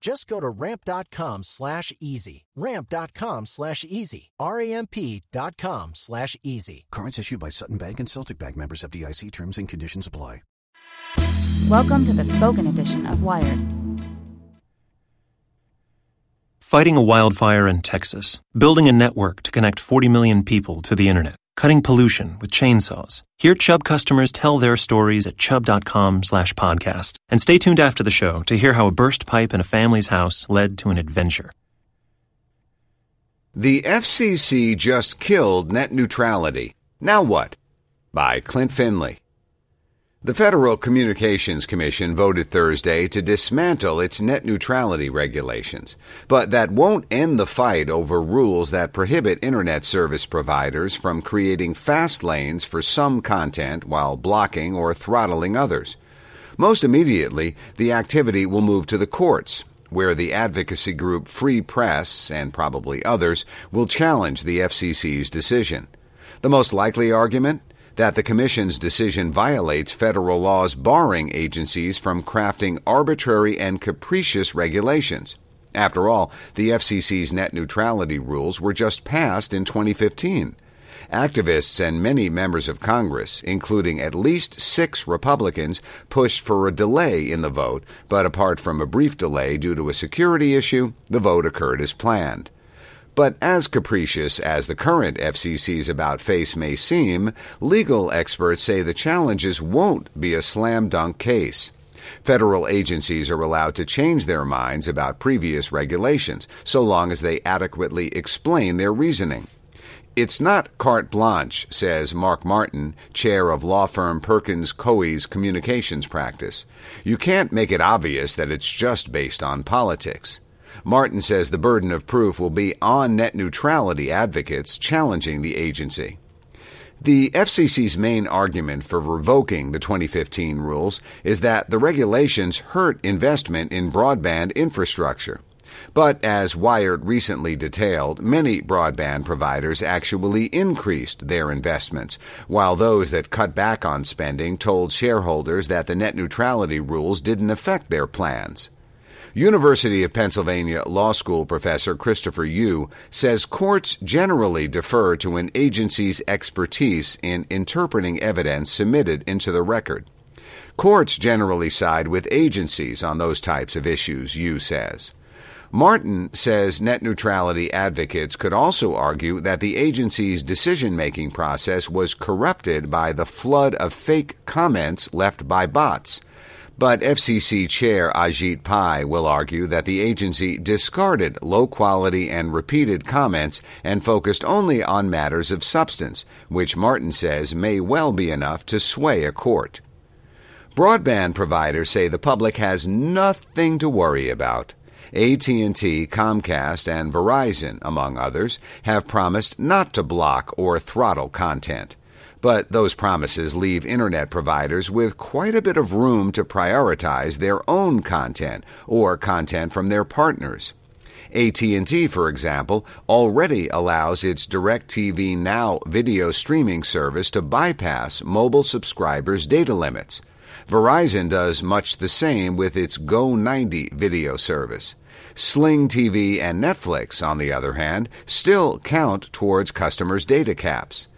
Just go to ramp.com slash easy. Ramp.com slash easy. R-A-M-P dot com slash easy. Cards issued by Sutton Bank and Celtic Bank members FDIC terms and conditions apply. Welcome to the spoken edition of Wired. Fighting a wildfire in Texas, building a network to connect 40 million people to the internet, cutting pollution with chainsaws. Hear Chubb customers tell their stories at chubb.com slash podcast. And stay tuned after the show to hear how a burst pipe in a family's house led to an adventure. The FCC just killed net neutrality. Now what? By Klint Finley. The Federal Communications Commission voted Thursday to dismantle its net neutrality regulations, but that won't end the fight over rules that prohibit Internet service providers from creating fast lanes for some content while blocking or throttling others. Most immediately, the activity will move to the courts, where the advocacy group Free Press and probably others will challenge the FCC's decision. The most likely argument? That the Commission's decision violates federal laws barring agencies from crafting arbitrary and capricious regulations. After all, the FCC's net neutrality rules were just passed in 2015. Activists and many members of Congress, including at least six Republicans, pushed for a delay in the vote, but apart from a brief delay due to a security issue, the vote occurred as planned. But as capricious as the current FCC's about face may seem, legal experts say the challenges won't be a slam dunk case. Federal agencies are allowed to change their minds about previous regulations, so long as they adequately explain their reasoning. It's not carte blanche, says Mark Martin, chair of law firm Perkins Coie's communications practice. You can't make it obvious that it's just based on politics. Martin says the burden of proof will be on net neutrality advocates challenging the agency. The FCC's main argument for revoking the 2015 rules is that the regulations hurt investment in broadband infrastructure. But as Wired recently detailed, many broadband providers actually increased their investments, while those that cut back on spending told shareholders that the net neutrality rules didn't affect their plans. University of Pennsylvania Law School professor Christopher Yoo says courts generally defer to an agency's expertise in interpreting evidence submitted into the record. Courts generally side with agencies on those types of issues, Yoo says. Martin says net neutrality advocates could also argue that the agency's decision making process was corrupted by the flood of fake comments left by bots. But FCC Chair Ajit Pai will argue that the agency discarded low quality and repeated comments and focused only on matters of substance, which Martin says may well be enough to sway a court. Broadband providers say the public has nothing to worry about. AT&T, Comcast, and Verizon, among others, have promised not to block or throttle content. But those promises leave internet providers with quite a bit of room to prioritize their own content or content from their partners. AT&T, for example, already allows its DirecTV Now video streaming service to bypass mobile subscribers' data limits. Verizon does much the same with its Go90 video service. Sling TV and Netflix, on the other hand, still count towards customers' data caps.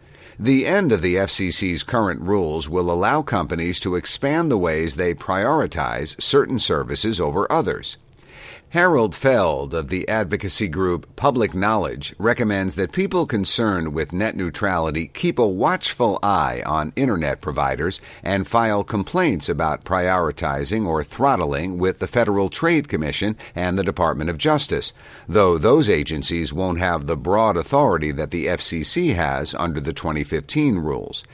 The end of the FCC's current rules will allow companies to expand the ways they prioritize certain services over others. Harold Feld of the advocacy group Public Knowledge recommends that people concerned with net neutrality keep a watchful eye on internet providers and file complaints about prioritizing or throttling with the Federal Trade Commission and the Department of Justice, though those agencies won't have the broad authority that the FCC has under the 2015 rules.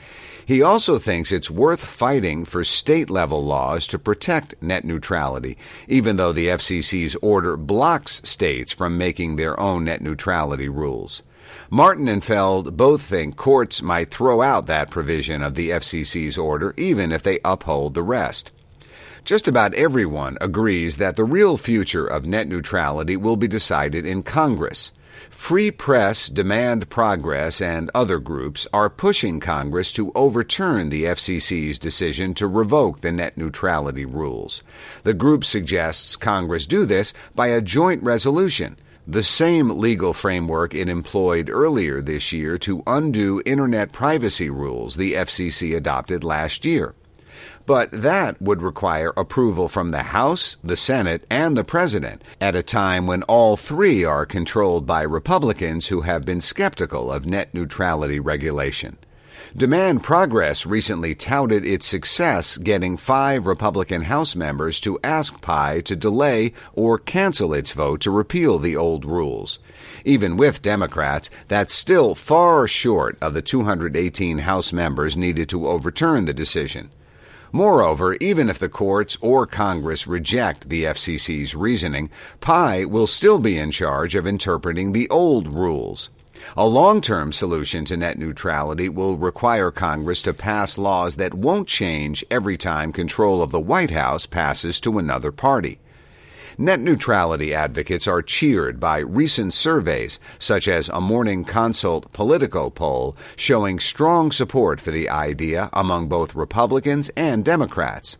He also thinks it's worth fighting for state level laws to protect net neutrality, even though the FCC's order blocks states from making their own net neutrality rules. Martin and Feld both think courts might throw out that provision of the FCC's order, even if they uphold the rest. Just about everyone agrees that the real future of net neutrality will be decided in Congress. Free Press, Demand Progress, and other groups are pushing Congress to overturn the FCC's decision to revoke the net neutrality rules. The group suggests Congress do this by a joint resolution the same legal framework it employed earlier this year to undo Internet privacy rules the FCC adopted last year. But that would require approval from the House, the Senate, and the President at a time when all three are controlled by Republicans who have been skeptical of net neutrality regulation. Demand Progress recently touted its success getting five Republican House members to ask Pai to delay or cancel its vote to repeal the old rules. Even with Democrats, that's still far short of the 218 House members needed to overturn the decision. Moreover, even if the courts or Congress reject the FCC's reasoning, Pai will still be in charge of interpreting the old rules. A long term solution to net neutrality will require Congress to pass laws that won't change every time control of the White House passes to another party. Net neutrality advocates are cheered by recent surveys, such as a Morning Consult Politico poll showing strong support for the idea among both Republicans and Democrats.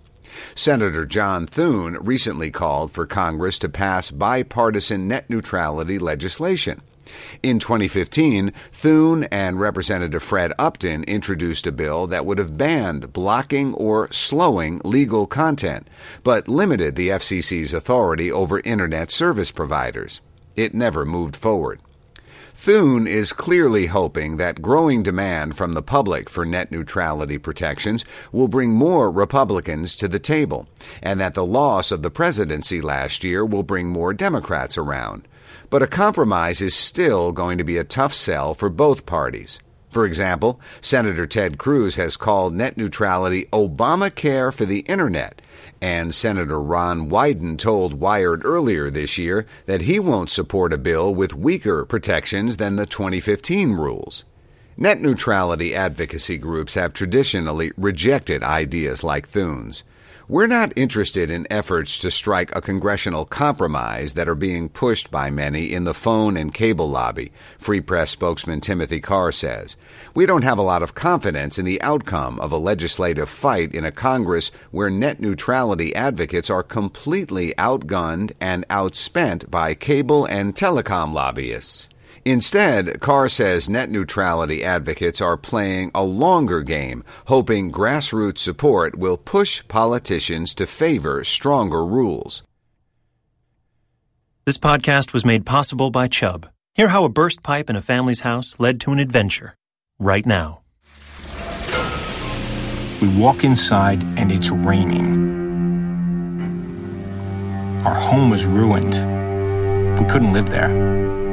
Senator John Thune recently called for Congress to pass bipartisan net neutrality legislation. In 2015, Thune and Representative Fred Upton introduced a bill that would have banned blocking or slowing legal content, but limited the FCC's authority over Internet service providers. It never moved forward. Thune is clearly hoping that growing demand from the public for net neutrality protections will bring more Republicans to the table, and that the loss of the presidency last year will bring more Democrats around. But a compromise is still going to be a tough sell for both parties. For example, Senator Ted Cruz has called net neutrality Obamacare for the Internet, and Senator Ron Wyden told Wired earlier this year that he won't support a bill with weaker protections than the 2015 rules. Net neutrality advocacy groups have traditionally rejected ideas like Thune's. We're not interested in efforts to strike a congressional compromise that are being pushed by many in the phone and cable lobby, Free Press spokesman Timothy Karr says. We don't have a lot of confidence in the outcome of a legislative fight in a Congress where net neutrality advocates are completely outgunned and outspent by cable and telecom lobbyists. Instead, Karr says net neutrality advocates are playing a longer game, hoping grassroots support will push politicians to favor stronger rules. This podcast was made possible by Chubb. Hear how a burst pipe in a family's house led to an adventure right now. We walk inside and it's raining. Our home was ruined. We couldn't live there.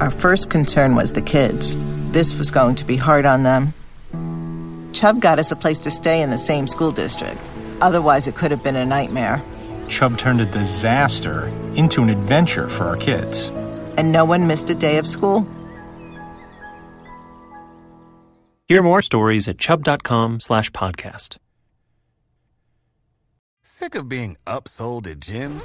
Our first concern was the kids. This was going to be hard on them. Chubb got us a place to stay in the same school district. Otherwise, it could have been a nightmare. Chubb turned a disaster into an adventure for our kids. And no one missed a day of school? Hear more stories at chubb.com slash podcast. Sick of being upsold at gyms?